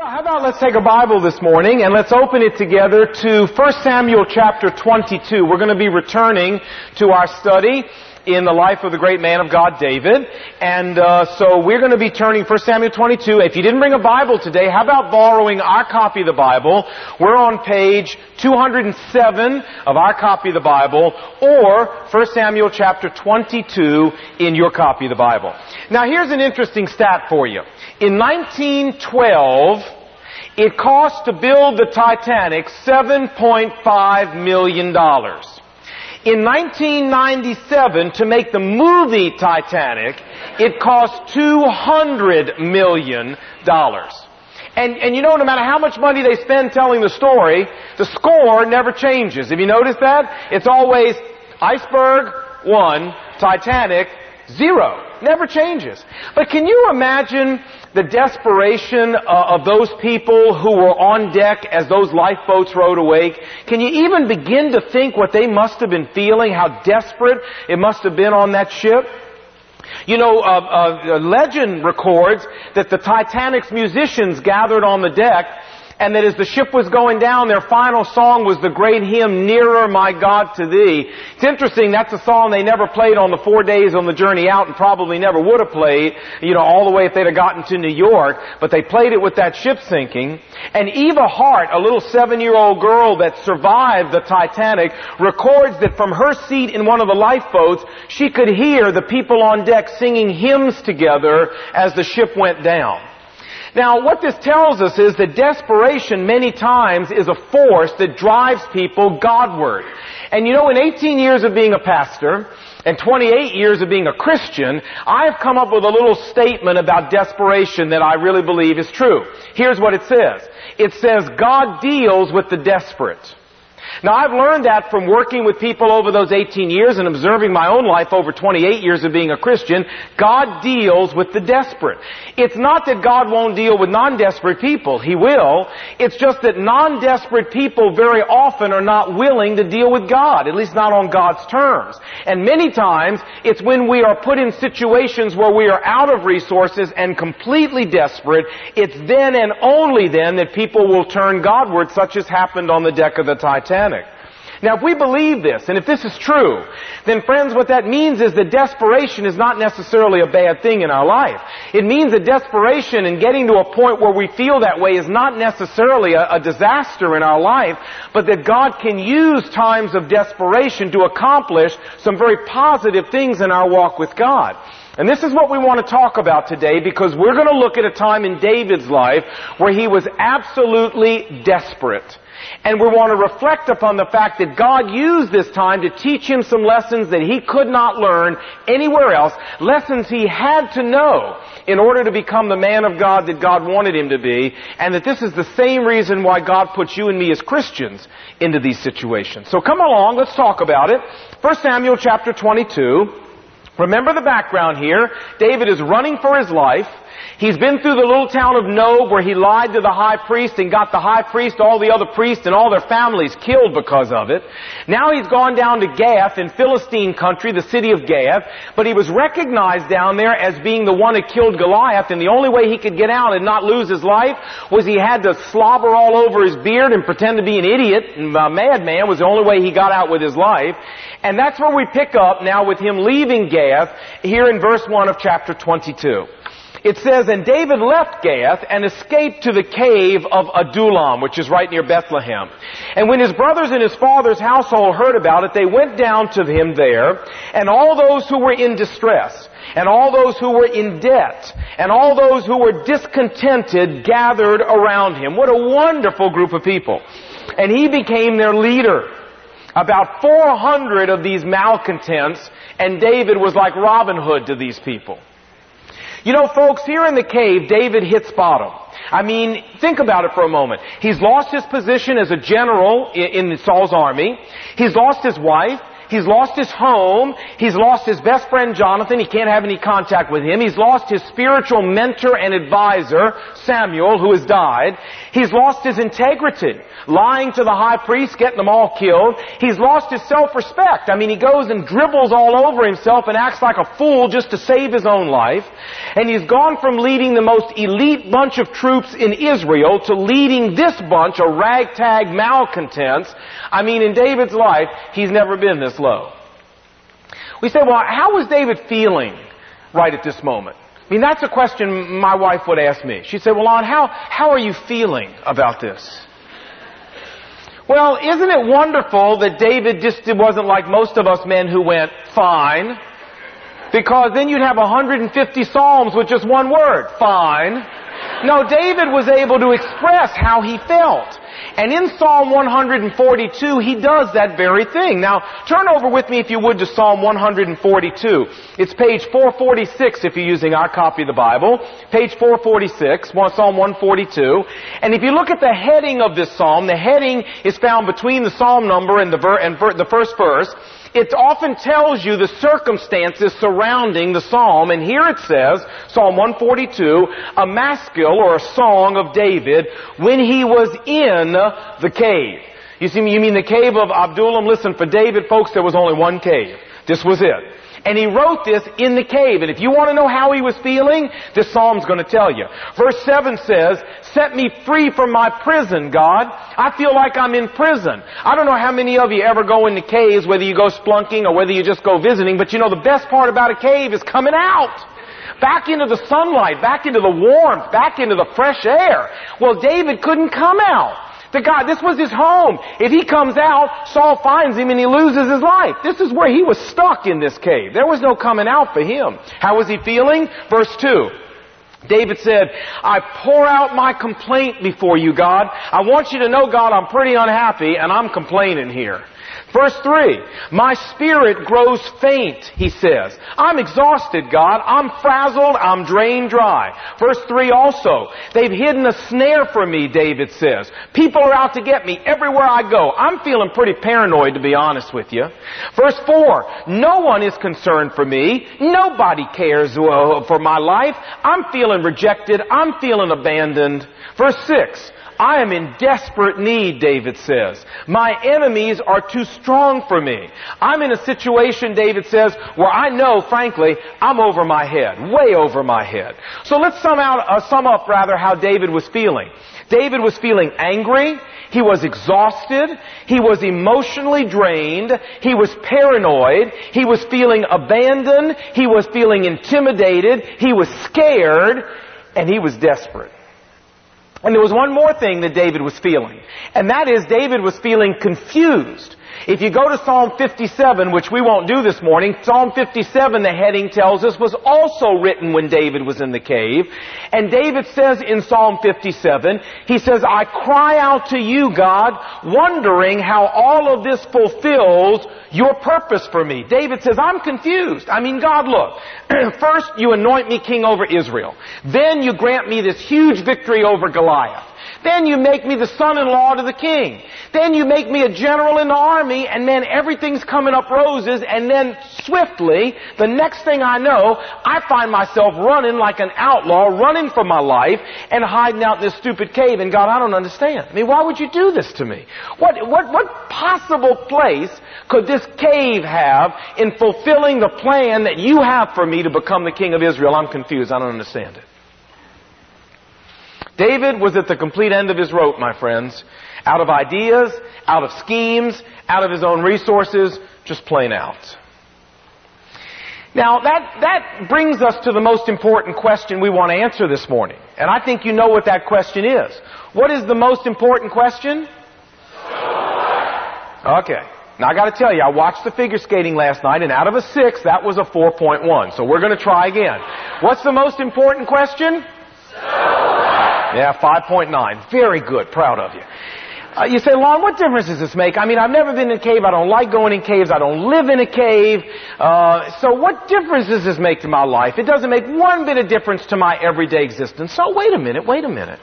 Well, how about let's take a Bible this morning and let's open it together to 1 Samuel chapter 22. We're going to be returning to our study in the life of the great man of God, David. And uh, so we're going to be turning 1 Samuel 22. If you didn't bring a Bible today, how about borrowing our copy of the Bible? We're on page 207 of our copy of the Bible, or 1 Samuel chapter 22 in your copy of the Bible. Now here's an interesting stat for you. In 1912, it cost to build the Titanic $7.5 million. In 1997, to make the movie Titanic, it cost $200 million. And, and you know, no matter how much money they spend telling the story, the score never changes. Have you noticed that? It's always iceberg, one, Titanic, zero. Never changes. But can you imagine the desperation uh, of those people who were on deck as those lifeboats rode away? Can you even begin to think what they must have been feeling, how desperate it must have been on that ship? You know, uh, uh, legend records that the Titanic's musicians gathered on the deck and that as the ship was going down, their final song was the great hymn, Nearer My God to Thee. It's interesting, that's a song they never played on the four days on the journey out and probably never would have played, you know, all the way if they'd have gotten to New York, but they played it with that ship sinking. And Eva Hart, a little seven-year-old girl that survived the Titanic, records that from her seat in one of the lifeboats, she could hear the people on deck singing hymns together as the ship went down. Now, what this tells us is that desperation many times is a force that drives people Godward. And you know, in 18 years of being a pastor, and 28 years of being a Christian, I've come up with a little statement about desperation that I really believe is true. Here's what it says. It says, God deals with the desperate. Now I've learned that from working with people over those 18 years and observing my own life over 28 years of being a Christian. God deals with the desperate. It's not that God won't deal with non-desperate people. He will. It's just that non-desperate people very often are not willing to deal with God, at least not on God's terms. And many times it's when we are put in situations where we are out of resources and completely desperate, it's then and only then that people will turn Godward, such as happened on the deck of the Titanic. Titanic. Now if we believe this, and if this is true, then friends, what that means is that desperation is not necessarily a bad thing in our life. It means that desperation and getting to a point where we feel that way is not necessarily a, a disaster in our life, but that God can use times of desperation to accomplish some very positive things in our walk with God. And this is what we want to talk about today because we're going to look at a time in David's life where he was absolutely desperate. And we want to reflect upon the fact that God used this time to teach him some lessons that he could not learn anywhere else, lessons he had to know in order to become the man of God that God wanted him to be, and that this is the same reason why God puts you and me as Christians into these situations. So come along, let's talk about it. 1 Samuel chapter 22. Remember the background here. David is running for his life. He's been through the little town of Nob where he lied to the high priest and got the high priest, all the other priests, and all their families killed because of it. Now he's gone down to Gath in Philistine country, the city of Gath, but he was recognized down there as being the one who killed Goliath, and the only way he could get out and not lose his life was he had to slobber all over his beard and pretend to be an idiot, and a madman was the only way he got out with his life. And that's where we pick up now with him leaving Gath here in verse 1 of chapter 22. It says, And David left Gath and escaped to the cave of Adullam, which is right near Bethlehem. And when his brothers and his father's household heard about it, they went down to him there, and all those who were in distress, and all those who were in debt, and all those who were discontented gathered around him. What a wonderful group of people. And he became their leader. About 400 of these malcontents, and David was like Robin Hood to these people. You know, folks, here in the cave, David hits bottom. I mean, think about it for a moment. He's lost his position as a general in, Saul's army. He's lost his wife. He's lost his home. He's lost his best friend Jonathan. He can't have any contact with him. He's lost his spiritual mentor and advisor, Samuel, who has died. He's lost his integrity, lying to the high priest, getting them all killed. He's lost his self-respect. I mean, he goes and dribbles all over himself and acts like a fool just to save his own life. And he's gone from leading the most elite bunch of troops in Israel to leading this bunch of ragtag malcontents. I mean, in David's life, he's never been this We say, well, how was David feeling right at this moment? I mean, that's a question my wife would ask me. She'd say, well, Lon, how, how are you feeling about this? Well, isn't it wonderful that David just wasn't like most of us men who went, fine. Because then you'd have 150 Psalms with just one word, fine. No, David was able to express how he felt. And in Psalm 142, he does that very thing. Now, turn over with me, if you would, to Psalm 142. It's page 446 if you're using our copy of the Bible. Page 446, Psalm 142. And if you look at the heading of this psalm, the heading is found between the psalm number and the, ver- and ver- the first verse. It often tells you the circumstances surrounding the psalm, and here it says, Psalm 142, a maskil or a song of David when he was in the cave. You see, you mean the cave of Adullam? Listen, for David, folks, there was only one cave. This was it. And he wrote this in the cave. And if you want to know how he was feeling, this psalm's going to tell you. Verse 7 says, Set me free from my prison, God. I feel like I'm in prison. I don't know how many of you ever go into caves, whether you go splunking or whether you just go visiting, but you know the best part about a cave is coming out back into the sunlight, back into the warmth, back into the fresh air. Well, David couldn't come out. The God, this was his home. If he comes out, Saul finds him and he loses his life. This is where he was stuck in this cave. There was no coming out for him. How was he feeling? Verse 2. David said, I pour out my complaint before you, God. I want you to know, God, I'm pretty unhappy and I'm complaining here. Verse 3, my spirit grows faint, he says. I'm exhausted, God. I'm frazzled. I'm drained dry. Verse 3 also, they've hidden a snare for me, David says. People are out to get me everywhere I go. I'm feeling pretty paranoid, to be honest with you. Verse 4, no one is concerned for me. Nobody cares uh, for my life. I'm feeling rejected. I'm feeling abandoned. Verse 6, I am in desperate need, David says. My enemies are too strong for me. I'm in a situation, David says, where I know, frankly, I'm over my head, way over my head. So let's sum, out, uh, sum up rather how David was feeling. David was feeling angry. He was exhausted. He was emotionally drained. He was paranoid. He was feeling abandoned. He was feeling intimidated. He was scared. And he was desperate. And there was one more thing that David was feeling. And that is David was feeling confused. If you go to Psalm 57, which we won't do this morning, Psalm 57, the heading tells us, was also written when David was in the cave. And David says in Psalm 57, he says, I cry out to you, God, wondering how all of this fulfills your purpose for me. David says, I'm confused. I mean, God, look, first you anoint me king over Israel. Then you grant me this huge victory over Goliath. Then you make me the son-in-law to the king. Then you make me a general in the army, and then everything's coming up roses, and then swiftly, the next thing I know, I find myself running like an outlaw, running for my life, and hiding out in this stupid cave, and God, I don't understand. I mean, why would you do this to me? What, what, what possible place could this cave have in fulfilling the plan that you have for me to become the king of Israel? I'm confused. I don't understand it. David was at the complete end of his rope, my friends. Out of ideas, out of schemes, out of his own resources, just plain out. Now, that, that brings us to the most important question we want to answer this morning. And I think you know what that question is. What is the most important question? Okay. Now I gotta tell you, I watched the figure skating last night and out of a six, that was a 4.1. So we're gonna try again. What's the most important question? Yeah, 5.9. Very good. Proud of you. Uh, you say, Lon, what difference does this make? I mean, I've never been in a cave. I don't like going in caves. I don't live in a cave. Uh, so what difference does this make to my life? It doesn't make one bit of difference to my everyday existence. So wait a minute, wait a minute.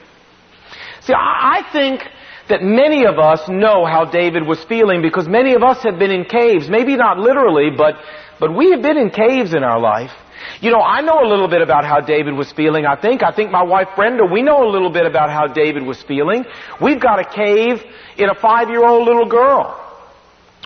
See, I, I think that many of us know how David was feeling because many of us have been in caves. Maybe not literally, but, but we have been in caves in our life. You know, I know a little bit about how David was feeling, I think. I think my wife Brenda, we know a little bit about how David was feeling. We've got a cave in a five-year-old little girl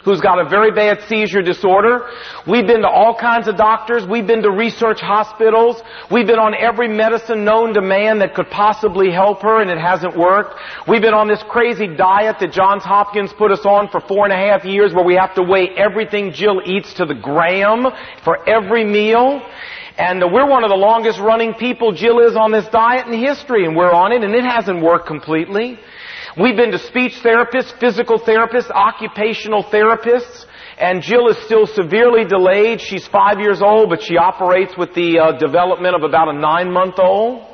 who's got a very bad seizure disorder. We've been to all kinds of doctors. We've been to research hospitals. We've been on every medicine known to man that could possibly help her and it hasn't worked. We've been on this crazy diet that Johns Hopkins put us on for four and a half years where we have to weigh everything Jill eats to the gram for every meal. And uh, we're one of the longest running people Jill is on this diet in history and we're on it and it hasn't worked completely. We've been to speech therapists, physical therapists, occupational therapists, and Jill is still severely delayed. She's five years old, but she operates with the uh, development of about a nine month old.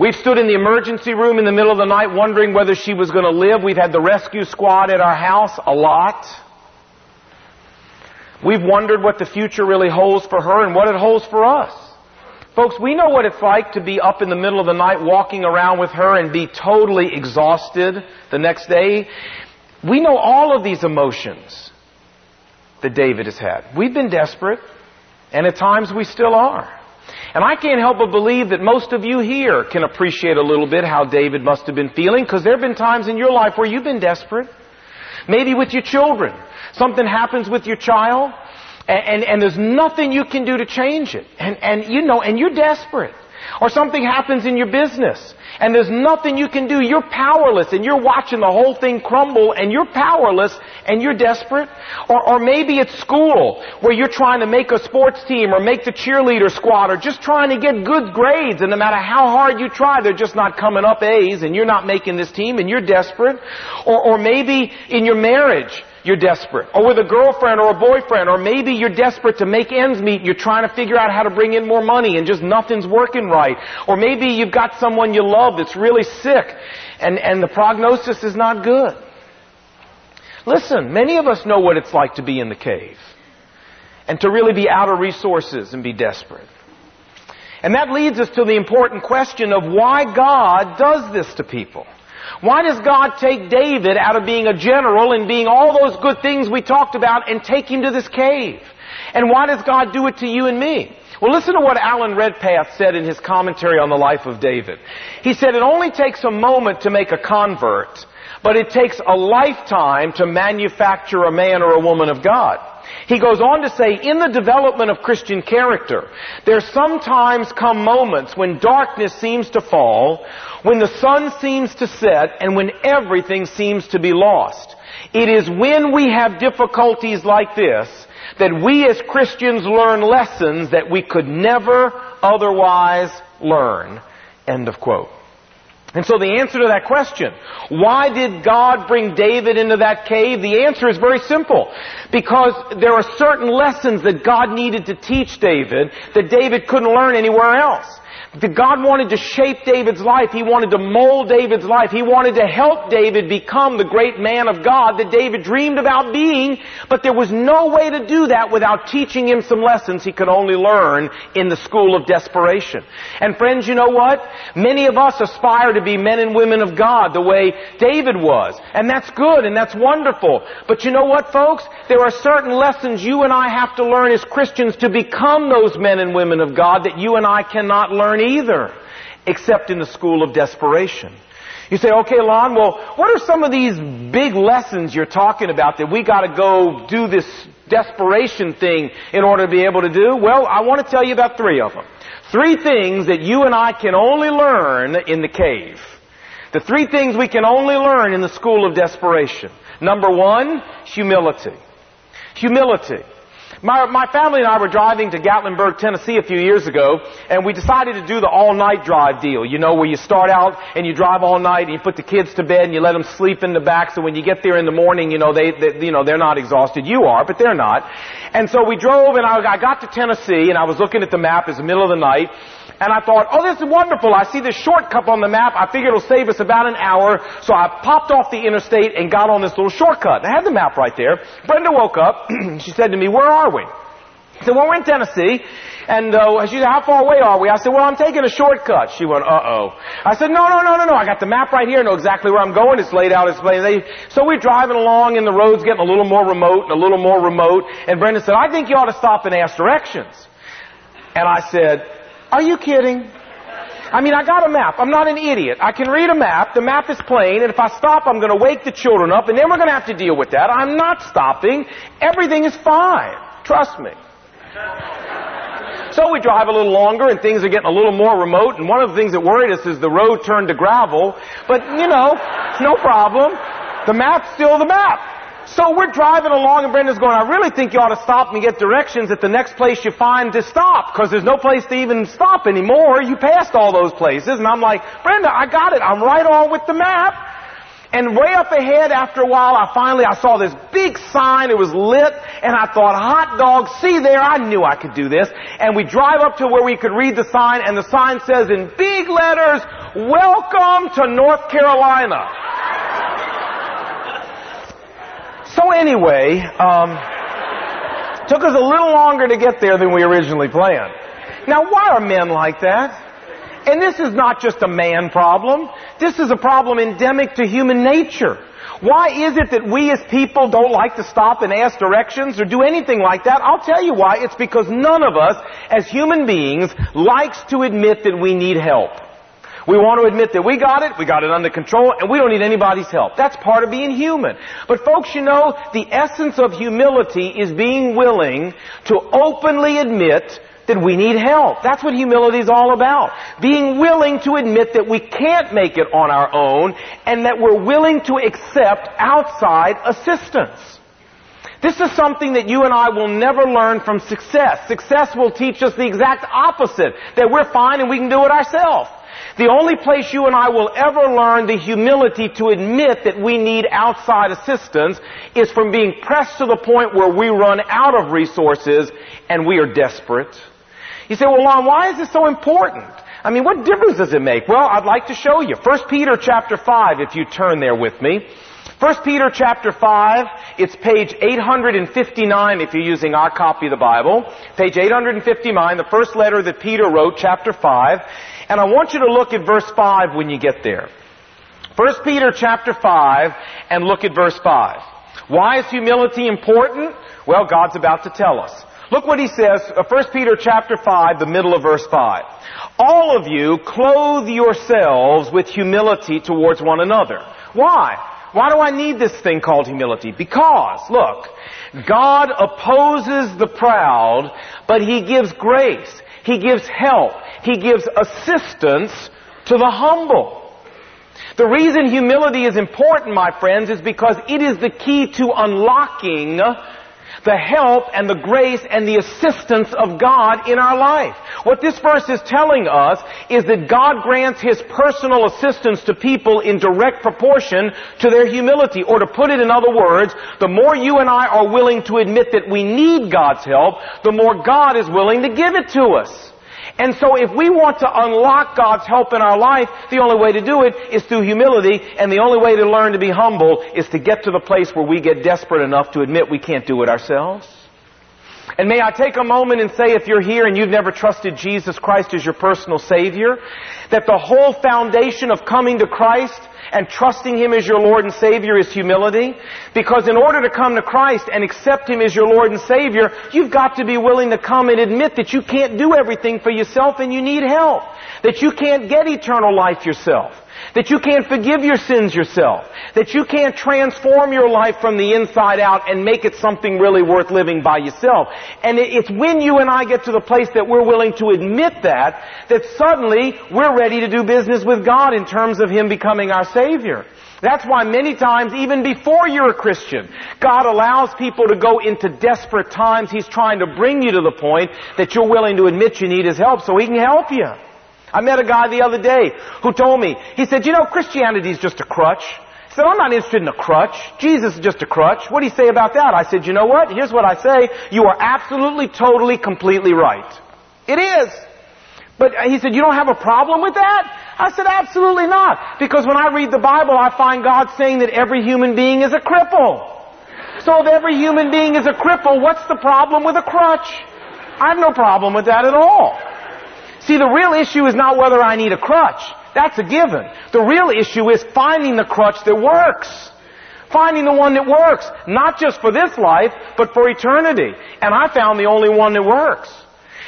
We've stood in the emergency room in the middle of the night wondering whether she was going to live. We've had the rescue squad at our house a lot. We've wondered what the future really holds for her and what it holds for us. Folks, we know what it's like to be up in the middle of the night walking around with her and be totally exhausted the next day. We know all of these emotions that David has had. We've been desperate, and at times we still are. And I can't help but believe that most of you here can appreciate a little bit how David must have been feeling, because there have been times in your life where you've been desperate. Maybe with your children. Something happens with your child, and, and, and, there's nothing you can do to change it. And, and you know, and you're desperate. Or something happens in your business, and there's nothing you can do. You're powerless, and you're watching the whole thing crumble, and you're powerless, and you're desperate. Or, or maybe it's school, where you're trying to make a sports team, or make the cheerleader squad, or just trying to get good grades, and no matter how hard you try, they're just not coming up A's, and you're not making this team, and you're desperate. Or, or maybe in your marriage, you're desperate. Or with a girlfriend or a boyfriend, or maybe you're desperate to make ends meet you're trying to figure out how to bring in more money and just nothing's working right. Or maybe you've got someone you love that's really sick and, and the prognosis is not good. Listen, many of us know what it's like to be in the cave and to really be out of resources and be desperate. And that leads us to the important question of why God does this to people. Why does God take David out of being a general and being all those good things we talked about and take him to this cave? And why does God do it to you and me? Well, listen to what Alan Redpath said in his commentary on the life of David. He said, it only takes a moment to make a convert, but it takes a lifetime to manufacture a man or a woman of God. He goes on to say, in the development of Christian character, there sometimes come moments when darkness seems to fall, when the sun seems to set, and when everything seems to be lost. It is when we have difficulties like this that we as Christians learn lessons that we could never otherwise learn. End of quote. And so the answer to that question, why did God bring David into that cave? The answer is very simple. Because there are certain lessons that God needed to teach David that David couldn't learn anywhere else. God wanted to shape David's life. He wanted to mold David's life. He wanted to help David become the great man of God that David dreamed about being, but there was no way to do that without teaching him some lessons he could only learn in the school of desperation. And friends, you know what? Many of us aspire to be men and women of God the way David was. And that's good and that's wonderful. But you know what, folks? There are certain lessons you and I have to learn as Christians to become those men and women of God that you and I cannot learn either, except in the school of desperation. You say, okay, Lon, well, what are some of these big lessons you're talking about that we gotta go do this desperation thing in order to be able to do? Well, I want to tell you about three of them. Three things that you and I can only learn in the cave. The three things we can only learn in the school of desperation. Number one, humility. Humility. My, my family and I were driving to Gatlinburg, Tennessee a few years ago, and we decided to do the all-night drive deal. You know, where you start out and you drive all night and you put the kids to bed and you let them sleep in the back so when you get there in the morning, you know, they, they you know, they're not exhausted. You are, but they're not. And so we drove and I, I got to Tennessee and I was looking at the map. It's the middle of the night and I thought, oh, this is wonderful. I see this shortcut on the map. I figure it'll save us about an hour. So I popped off the interstate and got on this little shortcut. I had the map right there. Brenda woke up. she said to me, where are we? I said, well, we're in Tennessee. And uh, she said, how far away are we? I said, well, I'm taking a shortcut. She went, uh-oh. I said, no, no, no, no, no. I got the map right here. I know exactly where I'm going. It's laid out. It's. They, so we're driving along and the road's getting a little more remote and a little more remote. And Brenda said, I think you ought to stop and ask directions. And I said, are you kidding? I mean, I got a map. I'm not an idiot. I can read a map. The map is plain, and if I stop, I'm going to wake the children up, and then we're going to have to deal with that. I'm not stopping. Everything is fine. Trust me. So we drive a little longer and things are getting a little more remote and one of the things that worried us is the road turned to gravel. But you know, it's no problem. The map's still the map. So we're driving along and Brenda's going, I really think you ought to stop and get directions at the next place you find to stop because there's no place to even stop anymore. You passed all those places. And I'm like, Brenda, I got it. I'm right on with the map. And way up ahead, after a while, I finally, I saw this big sign. It was lit, and I thought, hot dog, see there, I knew I could do this. And we drive up to where we could read the sign, and the sign says in big letters, Welcome to North Carolina. So anyway, um, took us a little longer to get there than we originally planned. Now, why are men like that? And this is not just a man problem. This is a problem endemic to human nature. Why is it that we as people don't like to stop and ask directions or do anything like that? I'll tell you why. It's because none of us as human beings likes to admit that we need help. We want to admit that we got it, we got it under control, and we don't need anybody's help. That's part of being human. But folks, you know, the essence of humility is being willing to openly admit that we need help. That's what humility is all about. Being willing to admit that we can't make it on our own and that we're willing to accept outside assistance. This is something that you and I will never learn from success. Success will teach us the exact opposite, that we're fine and we can do it ourselves. The only place you and I will ever learn the humility to admit that we need outside assistance is from being pressed to the point where we run out of resources and we are desperate. You say, well, Lon, why is this so important? I mean, what difference does it make? Well, I'd like to show you. 1 Peter chapter 5, if you turn there with me. 1 Peter chapter 5, it's page 859 if you're using our copy of the Bible. Page 859, the first letter that Peter wrote, chapter 5. And I want you to look at verse 5 when you get there. 1 Peter chapter 5, and look at verse 5. Why is humility important? Well, God's about to tell us. Look what he says, 1 uh, Peter chapter 5, the middle of verse 5. All of you clothe yourselves with humility towards one another. Why? Why do I need this thing called humility? Because, look, God opposes the proud, but He gives grace. He gives help. He gives assistance to the humble. The reason humility is important, my friends, is because it is the key to unlocking the help and the grace and the assistance of God in our life. What this verse is telling us is that God grants His personal assistance to people in direct proportion to their humility. Or to put it in other words, the more you and I are willing to admit that we need God's help, the more God is willing to give it to us. And so if we want to unlock God's help in our life, the only way to do it is through humility, and the only way to learn to be humble is to get to the place where we get desperate enough to admit we can't do it ourselves. And may I take a moment and say if you're here and you've never trusted Jesus Christ as your personal Savior, that the whole foundation of coming to Christ and trusting Him as your Lord and Savior is humility. Because in order to come to Christ and accept Him as your Lord and Savior, you've got to be willing to come and admit that you can't do everything for yourself and you need help. That you can't get eternal life yourself. That you can't forgive your sins yourself. That you can't transform your life from the inside out and make it something really worth living by yourself. And it's when you and I get to the place that we're willing to admit that, that suddenly we're ready to do business with God in terms of Him becoming our Savior. That's why many times, even before you're a Christian, God allows people to go into desperate times. He's trying to bring you to the point that you're willing to admit you need His help so He can help you. I met a guy the other day who told me, he said, you know, Christianity is just a crutch. He said, I'm not interested in a crutch. Jesus is just a crutch. What do you say about that? I said, you know what? Here's what I say. You are absolutely, totally, completely right. It is. But uh, he said, you don't have a problem with that? I said, absolutely not. Because when I read the Bible, I find God saying that every human being is a cripple. So if every human being is a cripple, what's the problem with a crutch? I have no problem with that at all. See, the real issue is not whether I need a crutch. That's a given. The real issue is finding the crutch that works. Finding the one that works. Not just for this life, but for eternity. And I found the only one that works.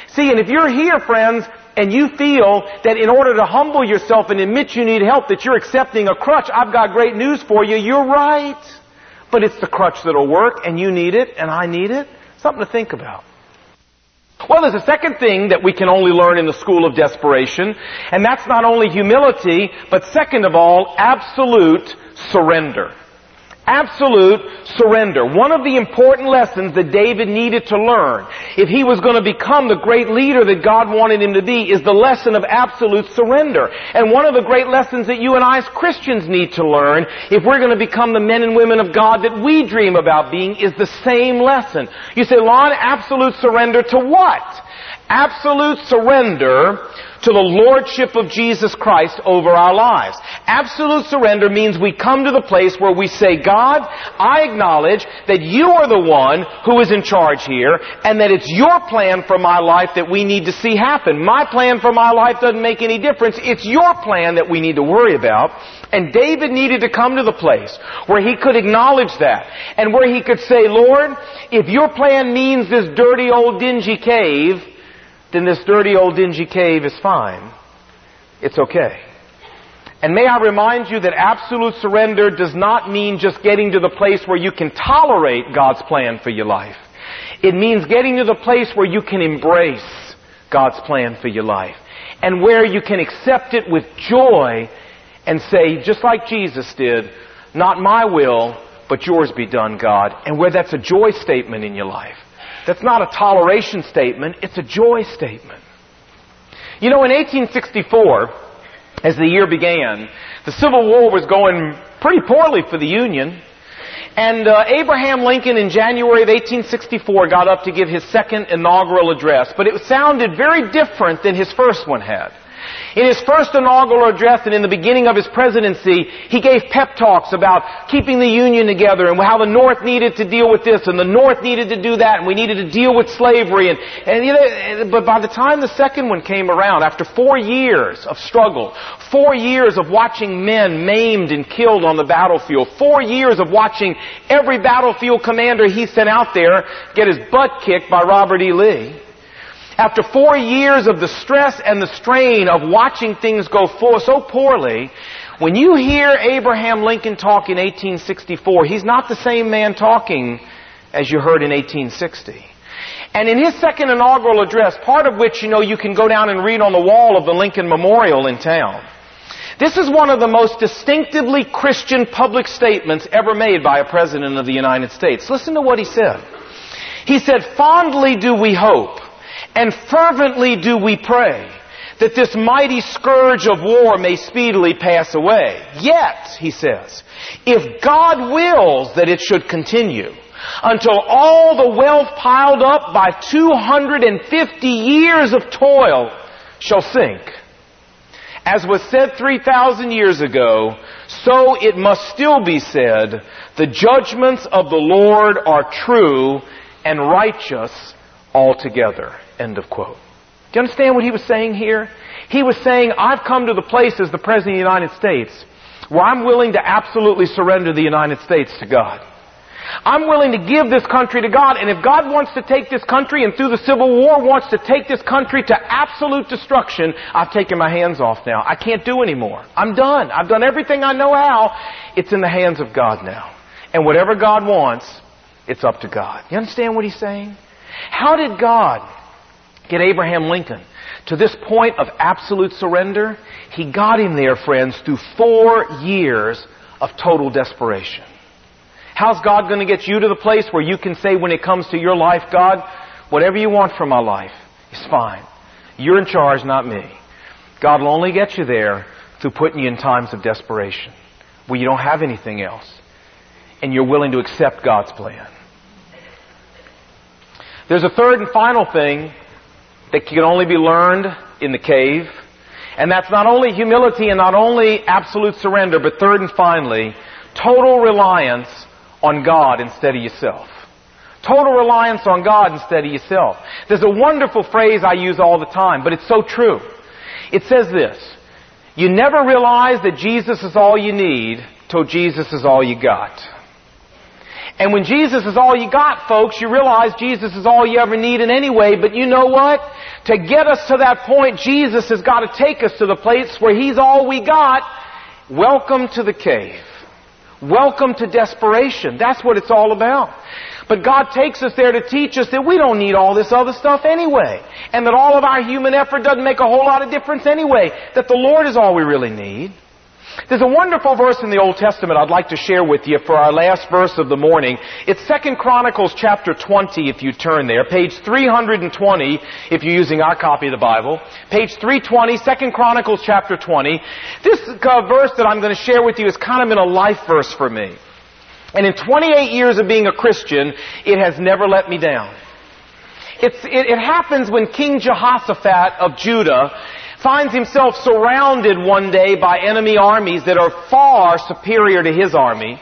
See, and if you're here, friends, and you feel that in order to humble yourself and admit you need help, that you're accepting a crutch, I've got great news for you. You're right. But it's the crutch that'll work, and you need it, and I need it. Something to think about. Well, there's a second thing that we can only learn in the school of desperation, and that's not only humility, but second of all, absolute surrender. Absolute surrender. One of the important lessons that David needed to learn if he was going to become the great leader that God wanted him to be is the lesson of absolute surrender. And one of the great lessons that you and I as Christians need to learn if we're going to become the men and women of God that we dream about being is the same lesson. You say, Lon, absolute surrender to what? Absolute surrender to the Lordship of Jesus Christ over our lives. Absolute surrender means we come to the place where we say, God, I acknowledge that you are the one who is in charge here and that it's your plan for my life that we need to see happen. My plan for my life doesn't make any difference. It's your plan that we need to worry about. And David needed to come to the place where he could acknowledge that and where he could say, Lord, if your plan means this dirty old dingy cave, then this dirty old dingy cave is fine. It's okay. And may I remind you that absolute surrender does not mean just getting to the place where you can tolerate God's plan for your life. It means getting to the place where you can embrace God's plan for your life. And where you can accept it with joy and say, just like Jesus did, not my will, but yours be done, God. And where that's a joy statement in your life. That's not a toleration statement, it's a joy statement. You know, in 1864, as the year began, the Civil War was going pretty poorly for the Union. And uh, Abraham Lincoln in January of 1864 got up to give his second inaugural address, but it sounded very different than his first one had. In his first inaugural address and in the beginning of his presidency, he gave pep talks about keeping the Union together and how the North needed to deal with this and the North needed to do that and we needed to deal with slavery. And, and but by the time the second one came around, after four years of struggle, four years of watching men maimed and killed on the battlefield, four years of watching every battlefield commander he sent out there get his butt kicked by Robert E. Lee, after four years of the stress and the strain of watching things go so poorly, when you hear Abraham Lincoln talk in 1864, he's not the same man talking as you heard in 1860. And in his second inaugural address, part of which, you know, you can go down and read on the wall of the Lincoln Memorial in town, this is one of the most distinctively Christian public statements ever made by a president of the United States. Listen to what he said. He said, fondly do we hope and fervently do we pray that this mighty scourge of war may speedily pass away. Yet, he says, if God wills that it should continue, until all the wealth piled up by 250 years of toil shall sink. As was said 3,000 years ago, so it must still be said, the judgments of the Lord are true and righteous altogether. End of quote. Do you understand what he was saying here? He was saying, I've come to the place as the President of the United States where I'm willing to absolutely surrender the United States to God. I'm willing to give this country to God, and if God wants to take this country and through the Civil War wants to take this country to absolute destruction, I've taken my hands off now. I can't do anymore. I'm done. I've done everything I know how. It's in the hands of God now. And whatever God wants, it's up to God. You understand what he's saying? How did God get Abraham Lincoln to this point of absolute surrender? He got him there, friends, through four years of total desperation. How's God going to get you to the place where you can say when it comes to your life, God, whatever you want from my life is fine. You're in charge, not me. God will only get you there through putting you in times of desperation where you don't have anything else and you're willing to accept God's plan. There's a third and final thing that can only be learned in the cave. And that's not only humility and not only absolute surrender, but third and finally, total reliance on God instead of yourself. Total reliance on God instead of yourself. There's a wonderful phrase I use all the time, but it's so true. It says this. You never realize that Jesus is all you need till Jesus is all you got. And when Jesus is all you got, folks, you realize Jesus is all you ever need in any way, but you know what? To get us to that point, Jesus has got to take us to the place where He's all we got. Welcome to the cave. Welcome to desperation. That's what it's all about. But God takes us there to teach us that we don't need all this other stuff anyway. And that all of our human effort doesn't make a whole lot of difference anyway. That the Lord is all we really need. There's a wonderful verse in the Old Testament I'd like to share with you for our last verse of the morning. It's Second Chronicles chapter 20 if you turn there. Page 320 if you're using our copy of the Bible. Page 320, 2 Chronicles chapter 20. This uh, verse that I'm going to share with you is kind of been a life verse for me. And in 28 years of being a Christian, it has never let me down. It, it, happens when King Jehoshaphat of Judah finds himself surrounded one day by enemy armies that are far superior to his army.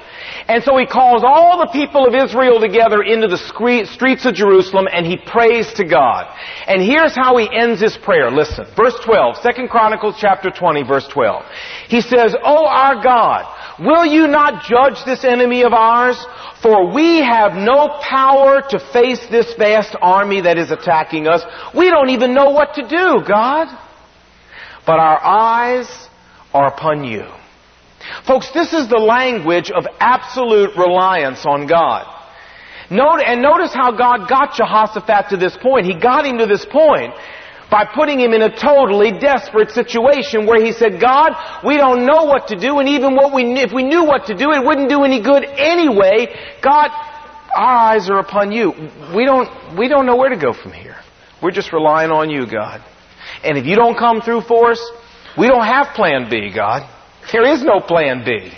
And so he calls all the people of Israel together into the streets of Jerusalem and he prays to God. And here's how he ends his prayer. Listen. Verse 12, 2 Chronicles chapter 20, verse 12. He says, O our God, will you not judge this enemy of ours? For we have no power to face this vast army that is attacking us. We don't even know what to do, God but our eyes are upon you. Folks, this is the language of absolute reliance on God. Note, and notice how God got Jehoshaphat to this point. He got him to this point by putting him in a totally desperate situation where he said, God, we don't know what to do, and even what we, if we knew what to do, it wouldn't do any good anyway. God, our eyes are upon you. We don't, we don't know where to go from here. We're just relying on you, God. And if you don't come through for us, we don't have plan B, God. There is no plan B.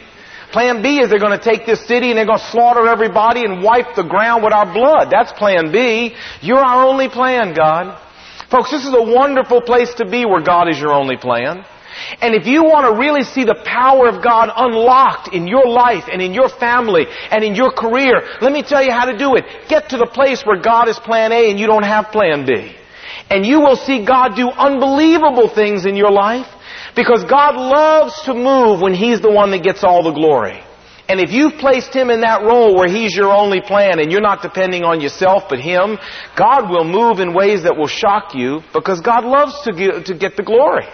Plan B is they're going to take this city and they're going to slaughter everybody and wipe the ground with our blood. That's plan B. You're our only plan, God. Folks, this is a wonderful place to be where God is your only plan. And if you want to really see the power of God unlocked in your life and in your family and in your career, let me tell you how to do it. Get to the place where God is plan A and you don't have plan B. And you will see God do unbelievable things in your life because God loves to move when He's the one that gets all the glory. And if you've placed Him in that role where He's your only plan and you're not depending on yourself but Him, God will move in ways that will shock you because God loves to get, to get the glory.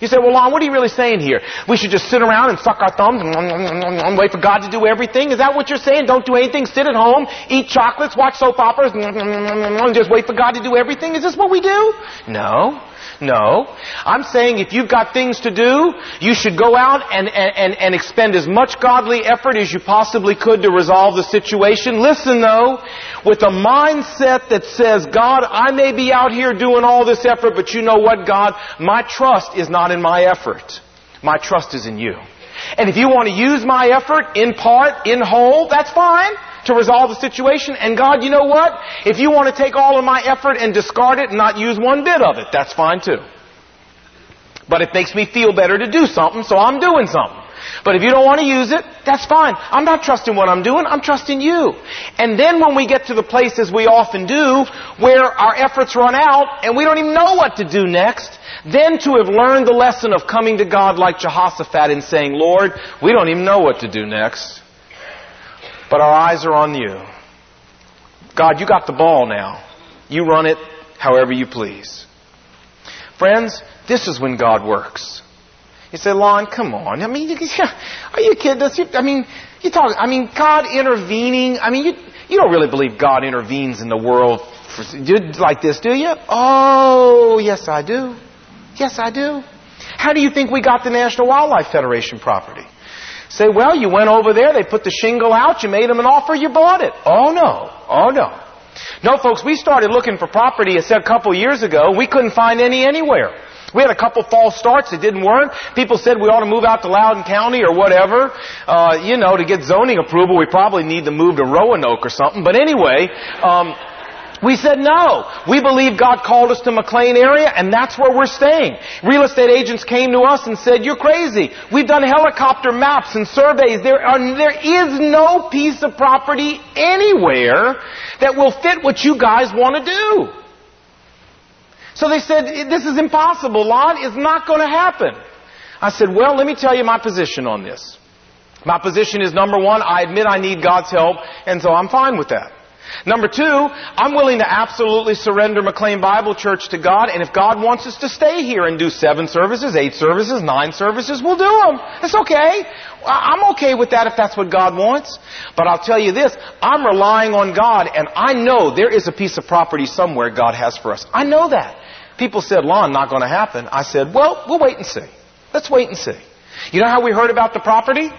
You say, well, Lon, what are you really saying here? We should just sit around and suck our thumbs and wait for God to do everything? Is that what you're saying? Don't do anything, sit at home, eat chocolates, watch soap operas, and just wait for God to do everything? Is this what we do? No. No. I'm saying if you've got things to do, you should go out and, and, and expend as much godly effort as you possibly could to resolve the situation. Listen though, with a mindset that says, God, I may be out here doing all this effort, but you know what, God? My trust is not in my effort. My trust is in you. And if you want to use my effort in part, in whole, that's fine to resolve the situation. And God, you know what? If you want to take all of my effort and discard it and not use one bit of it, that's fine too. But it makes me feel better to do something, so I'm doing something. But if you don't want to use it, that's fine. I'm not trusting what I'm doing, I'm trusting you. And then when we get to the places we often do, where our efforts run out and we don't even know what to do next, then to have learned the lesson of coming to God like Jehoshaphat and saying, Lord, we don't even know what to do next. But our eyes are on you. God, you got the ball now. You run it however you please. Friends, this is when God works. You say, Lon, come on. I mean, are you kidding? us? I mean, you talk. I mean, God intervening. I mean, you you don't really believe God intervenes in the world for, like this, do you? Oh, yes, I do. Yes, I do. How do you think we got the National Wildlife Federation property? Say, well, you went over there, they put the shingle out, you made them an offer, you bought it. Oh no. Oh no. No, folks, we started looking for property a couple years ago. We couldn't find any anywhere. We had a couple false starts. It didn't work. People said we ought to move out to Loudoun County or whatever. Uh, you know, to get zoning approval, we probably need to move to Roanoke or something. But anyway, um, We said no. We believe God called us to McLean area and that's where we're staying. Real estate agents came to us and said, you're crazy. We've done helicopter maps and surveys. There, are, there is no piece of property anywhere that will fit what you guys want to do. So they said, this is impossible, Lon. It's not going to happen. I said, well, let me tell you my position on this. My position is number one, I admit I need God's help, and so I'm fine with that. Number two, I'm willing to absolutely surrender McLean Bible Church to God, and if God wants us to stay here and do seven services, eight services, nine services, we'll do them. It's okay. I'm okay with that if that's what God wants. But I'll tell you this, I'm relying on God, and I know there is a piece of property somewhere God has for us. I know that. People said, Lon, not going to happen. I said, well, we'll wait and see. Let's wait and see. You know how we heard about the property?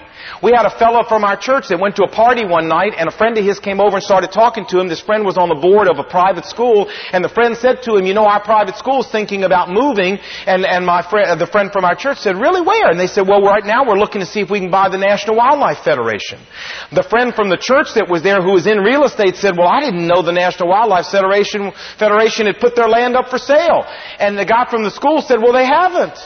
We had a fellow from our church that went to a party one night and a friend of his came over and started talking to him. This friend was on the board of a private school and the friend said to him, you know, our private school is thinking about moving and, and my friend, uh, the friend from our church said, really where? And they said, well, right now we're looking to see if we can buy the National Wildlife Federation. The friend from the church that was there who was in real estate said, well, I didn't know the National Wildlife Federation, Federation had put their land up for sale. And the guy from the school said, well, they haven't.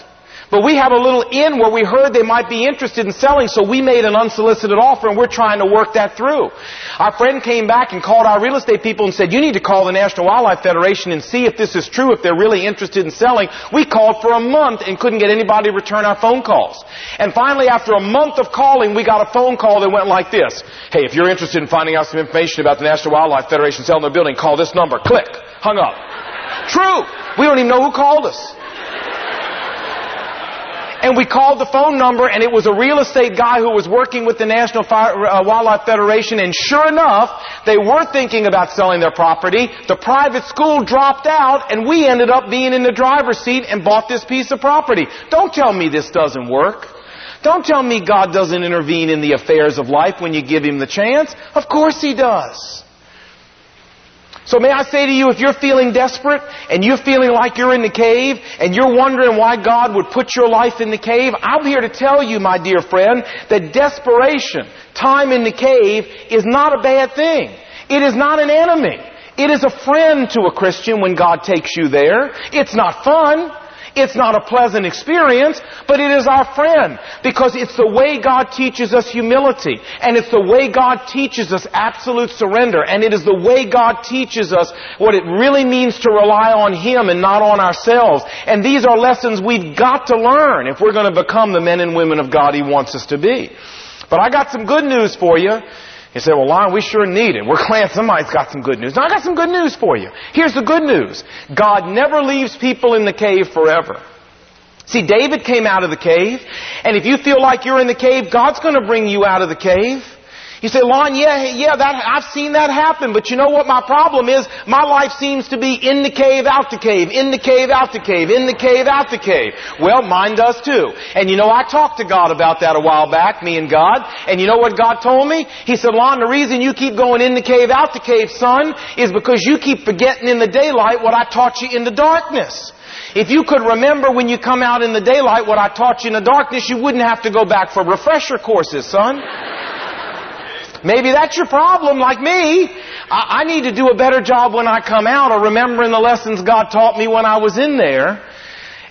But we have a little in where we heard they might be interested in selling, so we made an unsolicited offer and we're trying to work that through. Our friend came back and called our real estate people and said, you need to call the National Wildlife Federation and see if this is true, if they're really interested in selling. We called for a month and couldn't get anybody to return our phone calls. And finally, after a month of calling, we got a phone call that went like this. Hey, if you're interested in finding out some information about the National Wildlife Federation selling their building, call this number. Click. Hung up. True. We don't even know who called us. And we called the phone number and it was a real estate guy who was working with the National Fire, uh, Wildlife Federation and sure enough, they were thinking about selling their property. The private school dropped out and we ended up being in the driver's seat and bought this piece of property. Don't tell me this doesn't work. Don't tell me God doesn't intervene in the affairs of life when you give Him the chance. Of course He does. So may I say to you, if you're feeling desperate and you're feeling like you're in the cave and you're wondering why God would put your life in the cave, I'm here to tell you, my dear friend, that desperation, time in the cave, is not a bad thing. It is not an enemy. It is a friend to a Christian when God takes you there. It's not fun. It's not a pleasant experience, but it is our friend because it's the way God teaches us humility and it's the way God teaches us absolute surrender and it is the way God teaches us what it really means to rely on Him and not on ourselves. And these are lessons we've got to learn if we're going to become the men and women of God He wants us to be. But I got some good news for you. You say, well, Lon, we sure need it. We're glad somebody's got some good news. Now, I got some good news for you. Here's the good news. God never leaves people in the cave forever. See, David came out of the cave, and if you feel like you're in the cave, God's gonna bring you out of the cave. You say, Lon, yeah, yeah, that, I've seen that happen, but you know what my problem is? My life seems to be in the cave, out the cave, in the cave, out the cave, in the cave, out the cave. Well, mine does too. And you know, I talked to God about that a while back, me and God, and you know what God told me? He said, Lon, the reason you keep going in the cave, out the cave, son, is because you keep forgetting in the daylight what I taught you in the darkness. If you could remember when you come out in the daylight what I taught you in the darkness, you wouldn't have to go back for refresher courses, son. Maybe that's your problem, like me. I, I need to do a better job when I come out of remembering the lessons God taught me when I was in there.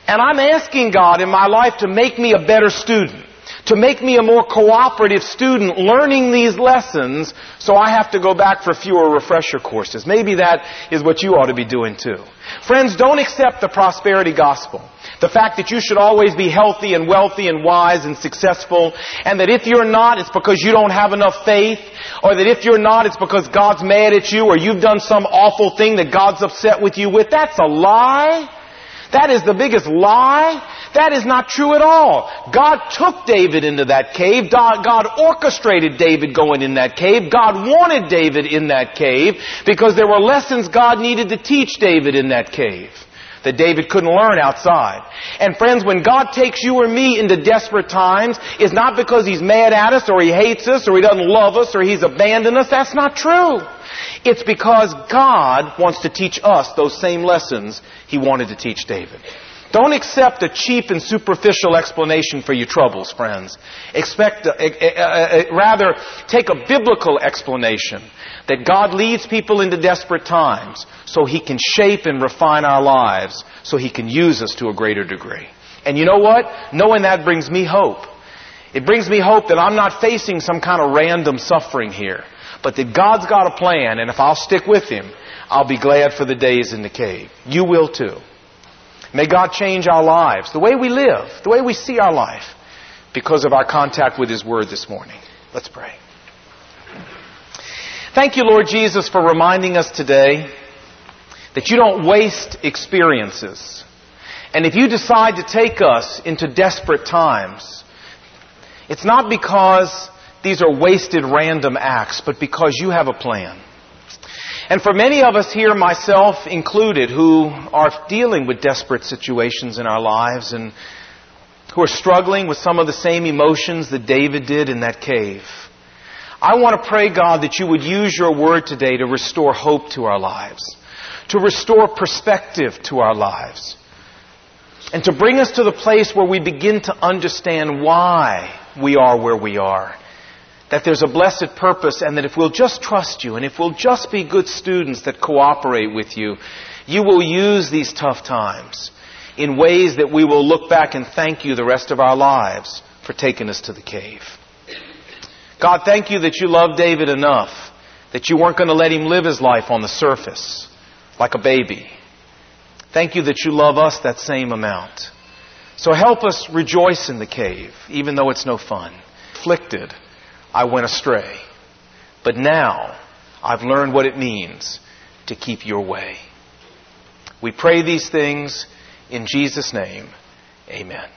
And I'm asking God in my life to make me a better student to make me a more cooperative student learning these lessons so I have to go back for fewer refresher courses. Maybe that is what you ought to be doing too. Friends, don't accept the prosperity gospel. The fact that you should always be healthy and wealthy and wise and successful, and that if you're not, it's because you don't have enough faith, or that if you're not, it's because God's mad at you, or you've done some awful thing that God's upset with you with. That's a lie. That is the biggest lie. That is not true at all. God took David into that cave. God orchestrated David going in that cave. God wanted David in that cave because there were lessons God needed to teach David in that cave that David couldn't learn outside. And friends, when God takes you or me into desperate times, it's not because He's mad at us or He hates us or He doesn't love us or He's abandoned us. That's not true. It's because God wants to teach us those same lessons He wanted to teach David. Don't accept a cheap and superficial explanation for your troubles, friends. Expect, rather, take a biblical explanation that God leads people into desperate times so He can shape and refine our lives so He can use us to a greater degree. And you know what? Knowing that brings me hope. It brings me hope that I'm not facing some kind of random suffering here, but that God's got a plan, and if I'll stick with Him, I'll be glad for the days in the cave. You will too. May God change our lives, the way we live, the way we see our life, because of our contact with His Word this morning. Let's pray. Thank you, Lord Jesus, for reminding us today that you don't waste experiences. And if you decide to take us into desperate times, it's not because these are wasted random acts, but because you have a plan. And for many of us here, myself included, who are dealing with desperate situations in our lives and who are struggling with some of the same emotions that David did in that cave, I want to pray, God, that you would use your word today to restore hope to our lives, to restore perspective to our lives, and to bring us to the place where we begin to understand why we are where we are that there's a blessed purpose and that if we'll just trust you and if we'll just be good students that cooperate with you, you will use these tough times in ways that we will look back and thank you the rest of our lives for taking us to the cave. God, thank you that you loved David enough that you weren't going to let him live his life on the surface like a baby. Thank you that you love us that same amount. So help us rejoice in the cave, even though it's no fun. Afflicted I went astray. But now I've learned what it means to keep your way. We pray these things in Jesus' name. Amen.